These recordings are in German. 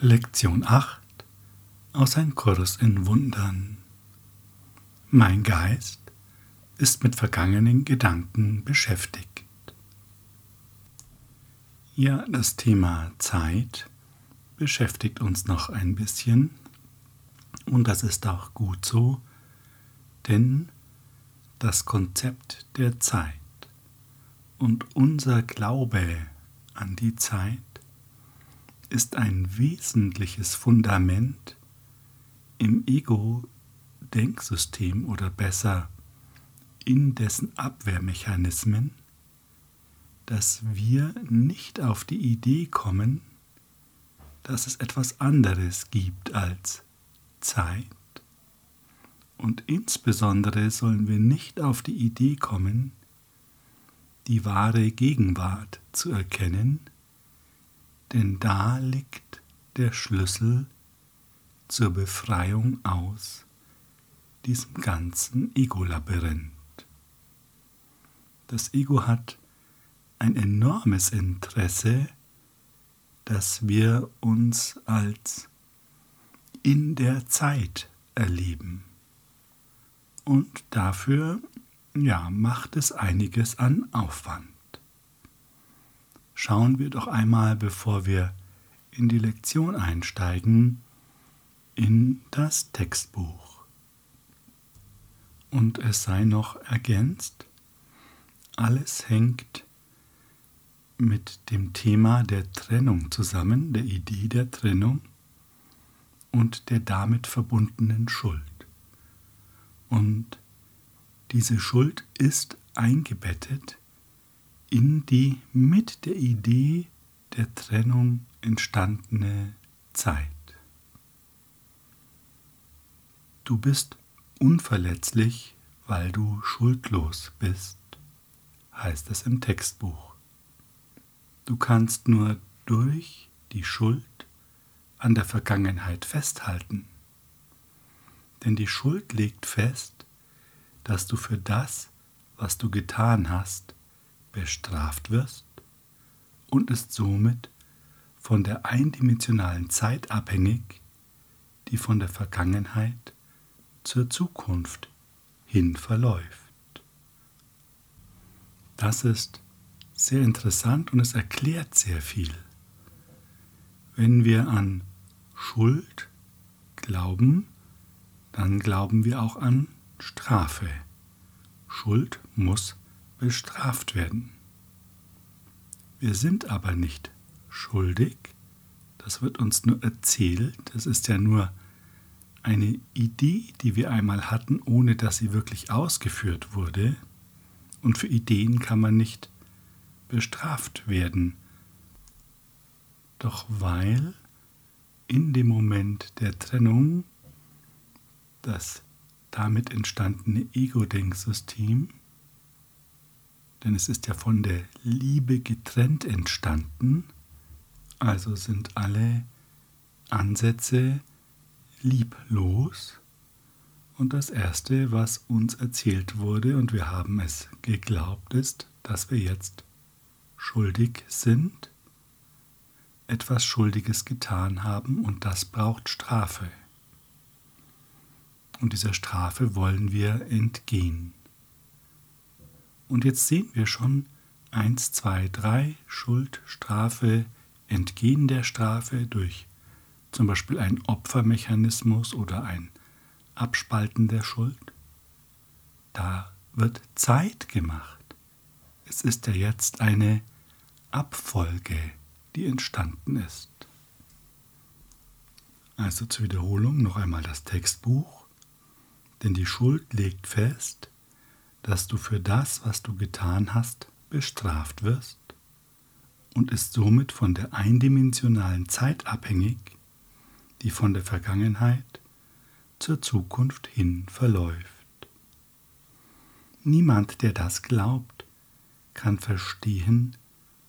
Lektion 8 aus Ein Kurs in Wundern. Mein Geist ist mit vergangenen Gedanken beschäftigt. Ja, das Thema Zeit beschäftigt uns noch ein bisschen und das ist auch gut so, denn das Konzept der Zeit und unser Glaube an die Zeit ist ein wesentliches Fundament im Ego-Denksystem oder besser in dessen Abwehrmechanismen, dass wir nicht auf die Idee kommen, dass es etwas anderes gibt als Zeit. Und insbesondere sollen wir nicht auf die Idee kommen, die wahre Gegenwart zu erkennen, denn da liegt der Schlüssel zur Befreiung aus diesem ganzen Ego-Labyrinth. Das Ego hat ein enormes Interesse, dass wir uns als in der Zeit erleben. Und dafür ja, macht es einiges an Aufwand. Schauen wir doch einmal, bevor wir in die Lektion einsteigen, in das Textbuch. Und es sei noch ergänzt, alles hängt mit dem Thema der Trennung zusammen, der Idee der Trennung und der damit verbundenen Schuld. Und diese Schuld ist eingebettet in die mit der Idee der Trennung entstandene Zeit. Du bist unverletzlich, weil du schuldlos bist, heißt es im Textbuch. Du kannst nur durch die Schuld an der Vergangenheit festhalten. Denn die Schuld legt fest, dass du für das, was du getan hast, bestraft wirst und ist somit von der eindimensionalen Zeit abhängig, die von der Vergangenheit zur Zukunft hin verläuft. Das ist sehr interessant und es erklärt sehr viel. Wenn wir an Schuld glauben, dann glauben wir auch an Strafe. Schuld muss bestraft werden. Wir sind aber nicht schuldig, das wird uns nur erzählt, das ist ja nur eine Idee, die wir einmal hatten, ohne dass sie wirklich ausgeführt wurde. Und für Ideen kann man nicht bestraft werden. Doch weil in dem Moment der Trennung das damit entstandene Ego-Denksystem, denn es ist ja von der Liebe getrennt entstanden, also sind alle Ansätze lieblos. Und das Erste, was uns erzählt wurde, und wir haben es geglaubt, ist, dass wir jetzt schuldig sind, etwas Schuldiges getan haben und das braucht Strafe. Und dieser Strafe wollen wir entgehen. Und jetzt sehen wir schon eins, zwei, drei Schuld, Strafe, Entgehen der Strafe durch zum Beispiel ein Opfermechanismus oder ein Abspalten der Schuld. Da wird Zeit gemacht. Es ist ja jetzt eine Abfolge, die entstanden ist. Also zur Wiederholung noch einmal das Textbuch, denn die Schuld legt fest, dass du für das, was du getan hast, bestraft wirst und ist somit von der eindimensionalen Zeit abhängig, die von der Vergangenheit zur Zukunft hin verläuft. Niemand, der das glaubt, kann verstehen,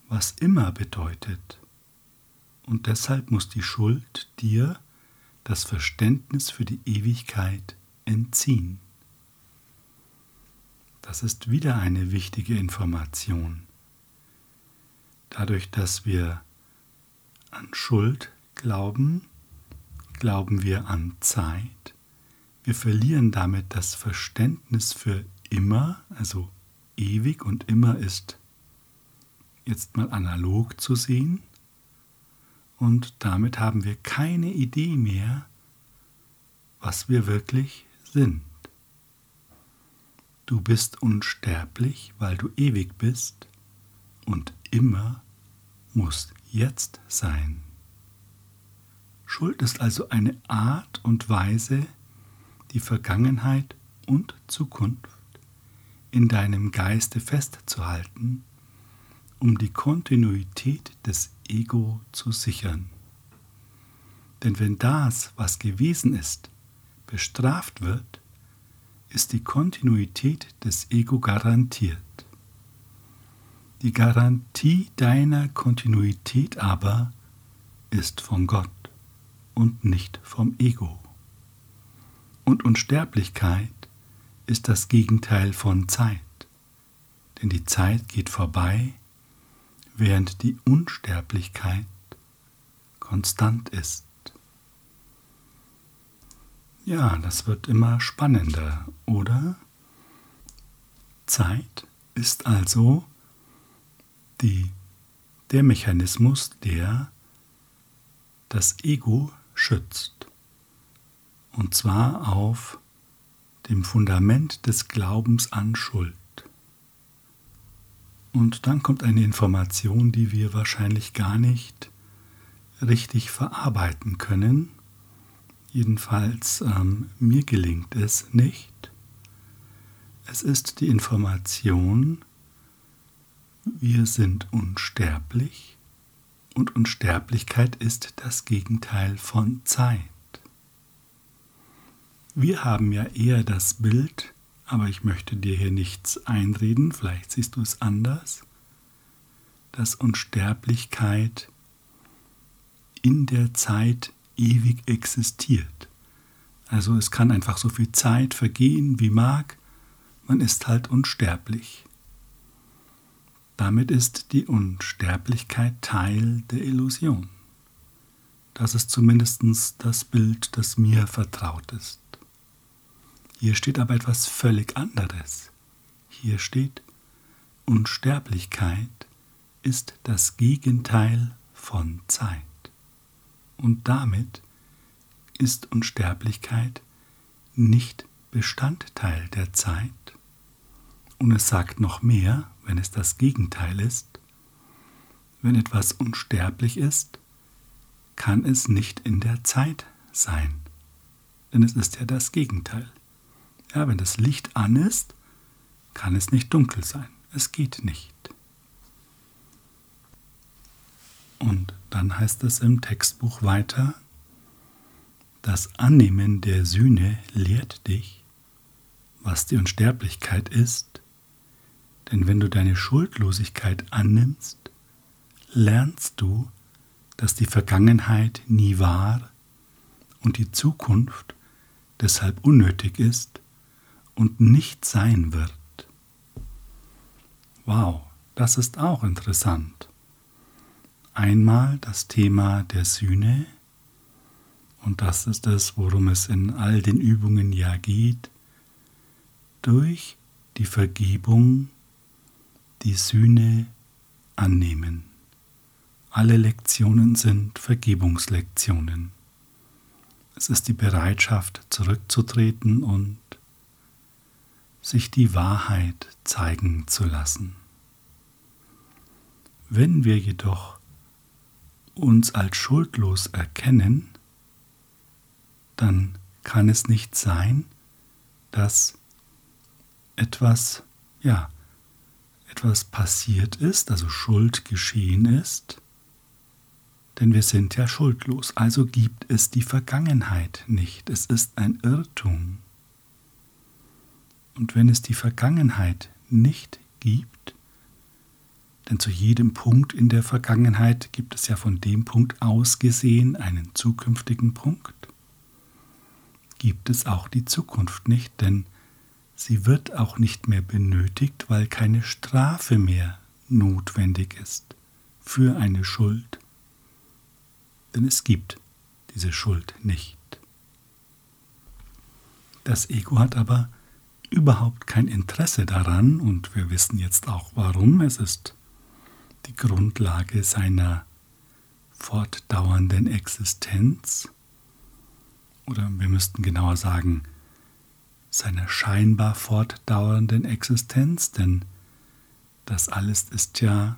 was immer bedeutet. Und deshalb muss die Schuld dir das Verständnis für die Ewigkeit entziehen. Das ist wieder eine wichtige Information. Dadurch, dass wir an Schuld glauben, glauben wir an Zeit. Wir verlieren damit das Verständnis für immer, also ewig und immer ist jetzt mal analog zu sehen. Und damit haben wir keine Idee mehr, was wir wirklich sind. Du bist unsterblich, weil du ewig bist und immer muss jetzt sein. Schuld ist also eine Art und Weise, die Vergangenheit und Zukunft in deinem Geiste festzuhalten, um die Kontinuität des Ego zu sichern. Denn wenn das, was gewesen ist, bestraft wird, ist die Kontinuität des Ego garantiert. Die Garantie deiner Kontinuität aber ist von Gott und nicht vom Ego. Und Unsterblichkeit ist das Gegenteil von Zeit, denn die Zeit geht vorbei, während die Unsterblichkeit konstant ist. Ja, das wird immer spannender, oder? Zeit ist also die, der Mechanismus, der das Ego schützt. Und zwar auf dem Fundament des Glaubens an Schuld. Und dann kommt eine Information, die wir wahrscheinlich gar nicht richtig verarbeiten können. Jedenfalls ähm, mir gelingt es nicht. Es ist die Information, wir sind unsterblich und Unsterblichkeit ist das Gegenteil von Zeit. Wir haben ja eher das Bild, aber ich möchte dir hier nichts einreden, vielleicht siehst du es anders, dass Unsterblichkeit in der Zeit ewig existiert. Also es kann einfach so viel Zeit vergehen, wie mag, man ist halt unsterblich. Damit ist die Unsterblichkeit Teil der Illusion. Das ist zumindest das Bild, das mir vertraut ist. Hier steht aber etwas völlig anderes. Hier steht, Unsterblichkeit ist das Gegenteil von Zeit. Und damit ist Unsterblichkeit nicht Bestandteil der Zeit. Und es sagt noch mehr, wenn es das Gegenteil ist, wenn etwas unsterblich ist, kann es nicht in der Zeit sein. Denn es ist ja das Gegenteil. Ja, wenn das Licht an ist, kann es nicht dunkel sein. Es geht nicht. Und dann heißt es im Textbuch weiter, das Annehmen der Sühne lehrt dich, was die Unsterblichkeit ist denn wenn du deine Schuldlosigkeit annimmst, lernst du, dass die Vergangenheit nie war und die Zukunft deshalb unnötig ist und nicht sein wird. Wow, das ist auch interessant. Einmal das Thema der Sühne, und das ist es, worum es in all den Übungen ja geht, durch die Vergebung die Sühne annehmen. Alle Lektionen sind Vergebungslektionen. Es ist die Bereitschaft, zurückzutreten und sich die Wahrheit zeigen zu lassen. Wenn wir jedoch uns als schuldlos erkennen, dann kann es nicht sein, dass etwas, ja, etwas passiert ist, also Schuld geschehen ist, denn wir sind ja schuldlos, also gibt es die Vergangenheit nicht, es ist ein Irrtum. Und wenn es die Vergangenheit nicht gibt, denn zu jedem Punkt in der Vergangenheit gibt es ja von dem Punkt aus gesehen einen zukünftigen Punkt, gibt es auch die Zukunft nicht, denn Sie wird auch nicht mehr benötigt, weil keine Strafe mehr notwendig ist für eine Schuld. denn es gibt diese Schuld nicht. Das Ego hat aber überhaupt kein Interesse daran und wir wissen jetzt auch warum. Es ist die Grundlage seiner fortdauernden Existenz oder wir müssten genauer sagen, seiner scheinbar fortdauernden Existenz, denn das alles ist ja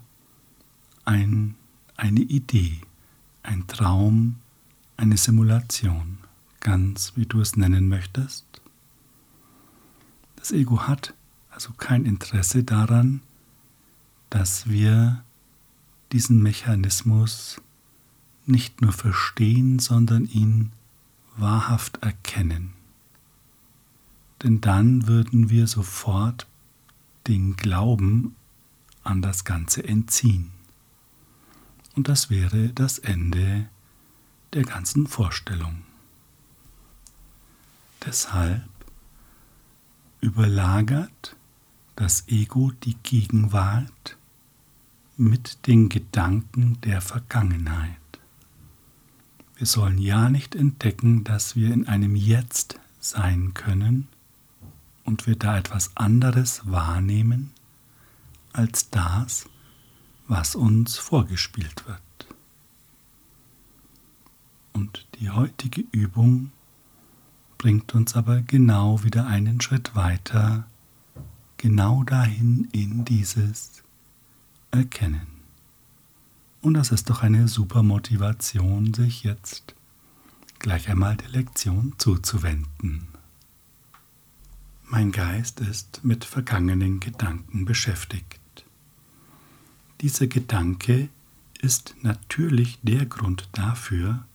ein, eine Idee, ein Traum, eine Simulation, ganz wie du es nennen möchtest. Das Ego hat also kein Interesse daran, dass wir diesen Mechanismus nicht nur verstehen, sondern ihn wahrhaft erkennen. Denn dann würden wir sofort den Glauben an das Ganze entziehen. Und das wäre das Ende der ganzen Vorstellung. Deshalb überlagert das Ego die Gegenwart mit den Gedanken der Vergangenheit. Wir sollen ja nicht entdecken, dass wir in einem Jetzt sein können und wir da etwas anderes wahrnehmen als das, was uns vorgespielt wird. Und die heutige Übung bringt uns aber genau wieder einen Schritt weiter, genau dahin in dieses Erkennen. Und das ist doch eine super Motivation, sich jetzt gleich einmal der Lektion zuzuwenden. Mein Geist ist mit vergangenen Gedanken beschäftigt. Dieser Gedanke ist natürlich der Grund dafür,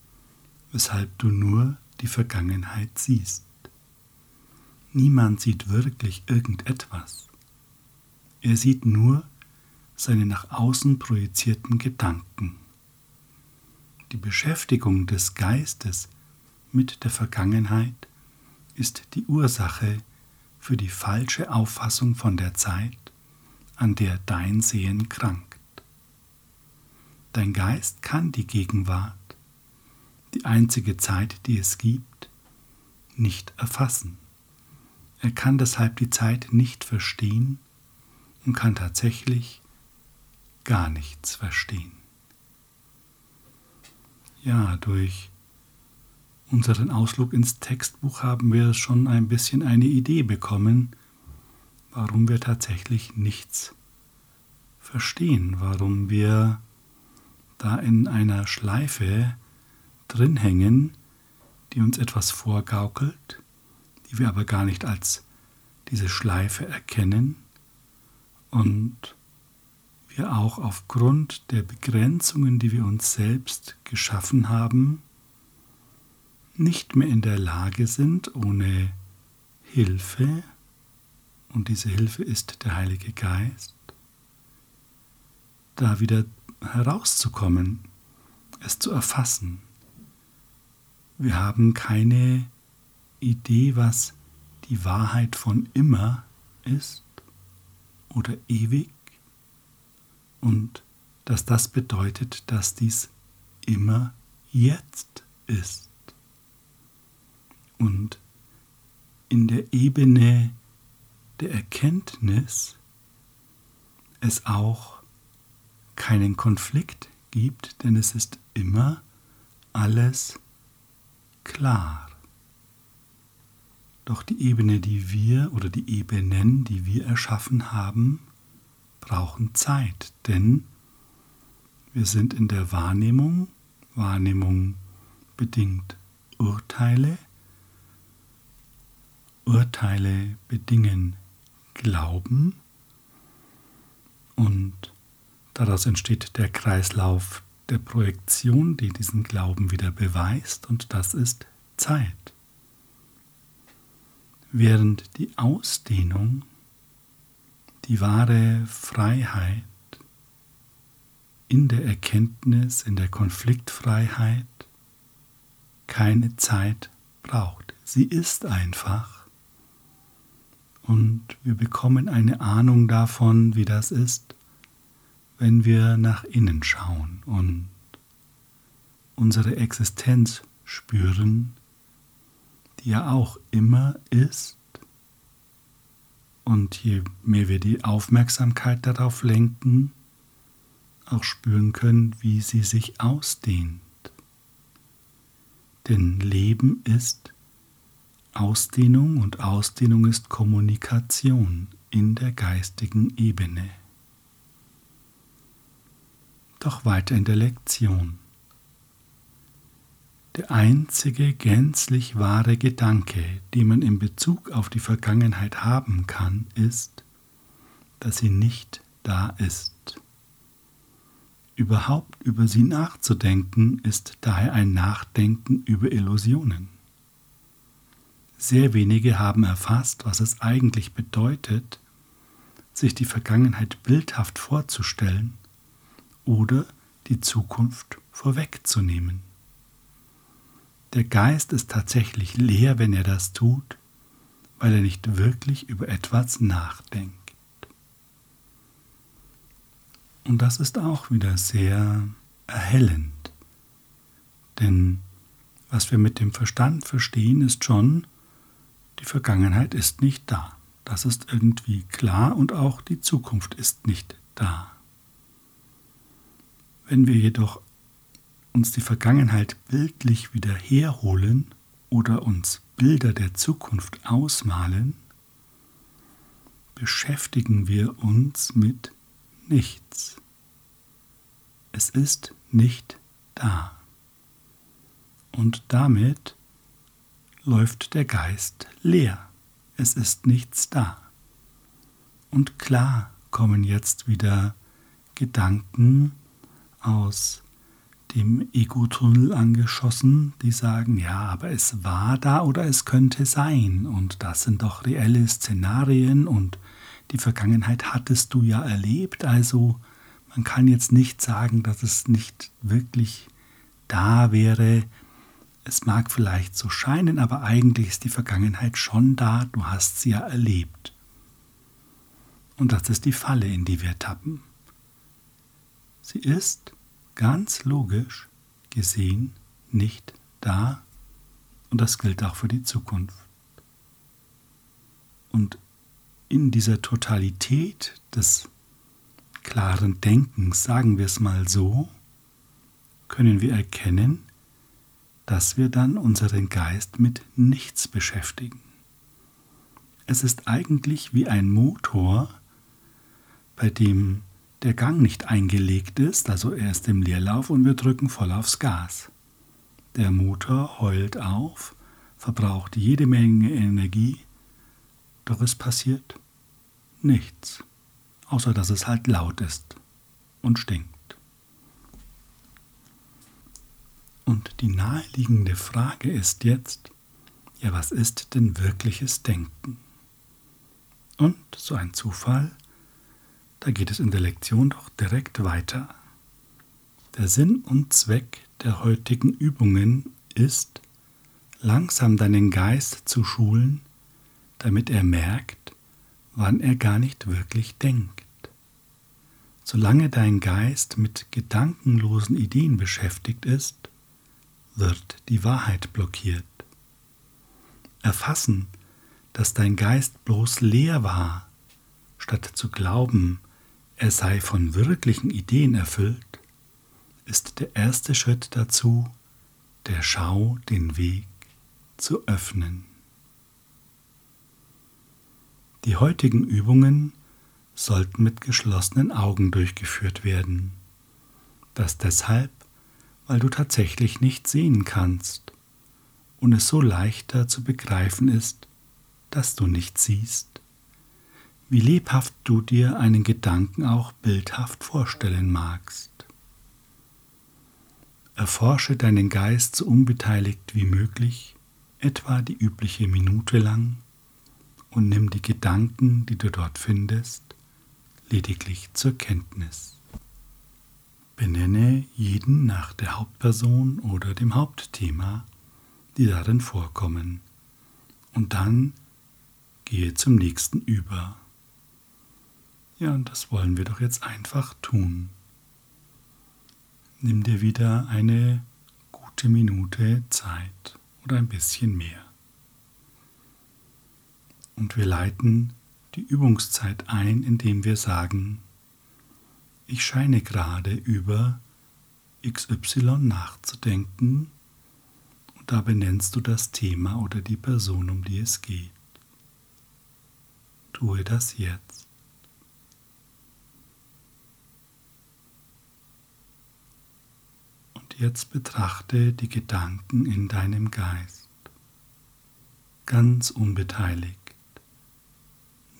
weshalb du nur die Vergangenheit siehst. Niemand sieht wirklich irgendetwas. Er sieht nur seine nach außen projizierten Gedanken. Die Beschäftigung des Geistes mit der Vergangenheit ist die Ursache für die falsche Auffassung von der Zeit, an der dein Sehen krankt. Dein Geist kann die Gegenwart, die einzige Zeit, die es gibt, nicht erfassen. Er kann deshalb die Zeit nicht verstehen und kann tatsächlich gar nichts verstehen. Ja, durch unseren Ausflug ins Textbuch haben wir schon ein bisschen eine Idee bekommen, warum wir tatsächlich nichts verstehen, warum wir da in einer Schleife drin hängen, die uns etwas vorgaukelt, die wir aber gar nicht als diese Schleife erkennen und wir auch aufgrund der Begrenzungen, die wir uns selbst geschaffen haben, nicht mehr in der Lage sind, ohne Hilfe, und diese Hilfe ist der Heilige Geist, da wieder herauszukommen, es zu erfassen. Wir haben keine Idee, was die Wahrheit von immer ist oder ewig und dass das bedeutet, dass dies immer jetzt ist. Und in der Ebene der Erkenntnis es auch keinen Konflikt gibt, denn es ist immer alles klar. Doch die Ebene, die wir oder die Ebenen, die wir erschaffen haben, brauchen Zeit, denn wir sind in der Wahrnehmung, Wahrnehmung bedingt Urteile, Urteile bedingen Glauben. Und daraus entsteht der Kreislauf der Projektion, die diesen Glauben wieder beweist. Und das ist Zeit. Während die Ausdehnung die wahre Freiheit in der Erkenntnis, in der Konfliktfreiheit keine Zeit braucht. Sie ist einfach. Und wir bekommen eine Ahnung davon, wie das ist, wenn wir nach innen schauen und unsere Existenz spüren, die ja auch immer ist. Und je mehr wir die Aufmerksamkeit darauf lenken, auch spüren können, wie sie sich ausdehnt. Denn Leben ist Ausdehnung und Ausdehnung ist Kommunikation in der geistigen Ebene. Doch weiter in der Lektion. Der einzige gänzlich wahre Gedanke, den man in Bezug auf die Vergangenheit haben kann, ist, dass sie nicht da ist. Überhaupt über sie nachzudenken, ist daher ein Nachdenken über Illusionen. Sehr wenige haben erfasst, was es eigentlich bedeutet, sich die Vergangenheit bildhaft vorzustellen oder die Zukunft vorwegzunehmen. Der Geist ist tatsächlich leer, wenn er das tut, weil er nicht wirklich über etwas nachdenkt. Und das ist auch wieder sehr erhellend. Denn was wir mit dem Verstand verstehen, ist schon, die Vergangenheit ist nicht da. Das ist irgendwie klar und auch die Zukunft ist nicht da. Wenn wir jedoch uns die Vergangenheit bildlich wieder herholen oder uns Bilder der Zukunft ausmalen, beschäftigen wir uns mit nichts. Es ist nicht da. Und damit läuft der Geist leer. Es ist nichts da. Und klar kommen jetzt wieder Gedanken aus dem Ego-Tunnel angeschossen, die sagen, ja, aber es war da oder es könnte sein. Und das sind doch reelle Szenarien und die Vergangenheit hattest du ja erlebt. Also man kann jetzt nicht sagen, dass es nicht wirklich da wäre. Es mag vielleicht so scheinen, aber eigentlich ist die Vergangenheit schon da, du hast sie ja erlebt. Und das ist die Falle, in die wir tappen. Sie ist ganz logisch gesehen nicht da und das gilt auch für die Zukunft. Und in dieser Totalität des klaren Denkens, sagen wir es mal so, können wir erkennen, dass wir dann unseren Geist mit nichts beschäftigen. Es ist eigentlich wie ein Motor, bei dem der Gang nicht eingelegt ist, also er ist im Leerlauf und wir drücken voll aufs Gas. Der Motor heult auf, verbraucht jede Menge Energie, doch es passiert nichts, außer dass es halt laut ist und stinkt. Und die naheliegende Frage ist jetzt, ja, was ist denn wirkliches Denken? Und so ein Zufall da geht es in der Lektion doch direkt weiter. Der Sinn und Zweck der heutigen Übungen ist, langsam deinen Geist zu schulen, damit er merkt, wann er gar nicht wirklich denkt. Solange dein Geist mit gedankenlosen Ideen beschäftigt ist, wird die Wahrheit blockiert. Erfassen, dass dein Geist bloß leer war, statt zu glauben, er sei von wirklichen Ideen erfüllt, ist der erste Schritt dazu, der Schau den Weg zu öffnen. Die heutigen Übungen sollten mit geschlossenen Augen durchgeführt werden. Das deshalb, weil du tatsächlich nicht sehen kannst und es so leichter zu begreifen ist, dass du nicht siehst wie lebhaft du dir einen Gedanken auch bildhaft vorstellen magst. Erforsche deinen Geist so unbeteiligt wie möglich, etwa die übliche Minute lang, und nimm die Gedanken, die du dort findest, lediglich zur Kenntnis. Benenne jeden nach der Hauptperson oder dem Hauptthema, die darin vorkommen, und dann gehe zum nächsten über. Ja, und das wollen wir doch jetzt einfach tun. Nimm dir wieder eine gute Minute Zeit oder ein bisschen mehr. Und wir leiten die Übungszeit ein, indem wir sagen, ich scheine gerade über XY nachzudenken und da benennst du das Thema oder die Person, um die es geht. Tue das jetzt. Und jetzt betrachte die Gedanken in deinem Geist, ganz unbeteiligt,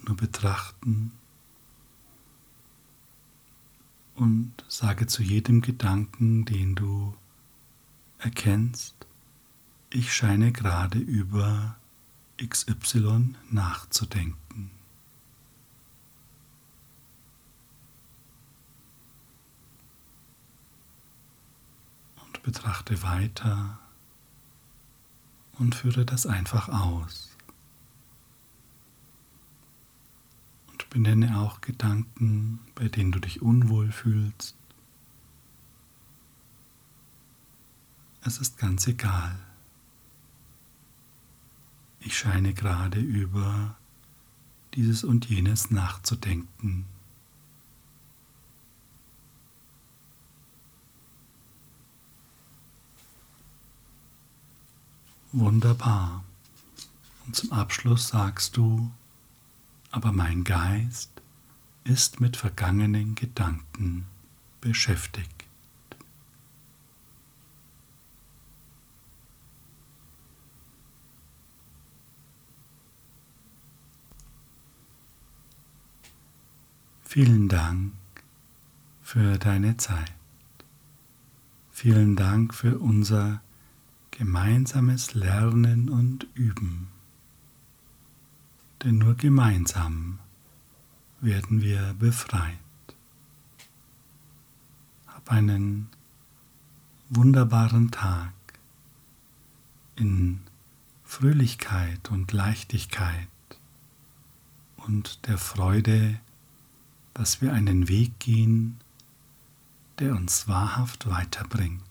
nur betrachten. Und sage zu jedem Gedanken, den du erkennst, ich scheine gerade über XY nachzudenken. Und betrachte weiter und führe das einfach aus. Benenne auch Gedanken, bei denen du dich unwohl fühlst. Es ist ganz egal. Ich scheine gerade über dieses und jenes nachzudenken. Wunderbar. Und zum Abschluss sagst du, aber mein Geist ist mit vergangenen Gedanken beschäftigt. Vielen Dank für deine Zeit. Vielen Dank für unser gemeinsames Lernen und Üben denn nur gemeinsam werden wir befreit. Hab einen wunderbaren Tag in Fröhlichkeit und Leichtigkeit und der Freude, dass wir einen Weg gehen, der uns wahrhaft weiterbringt.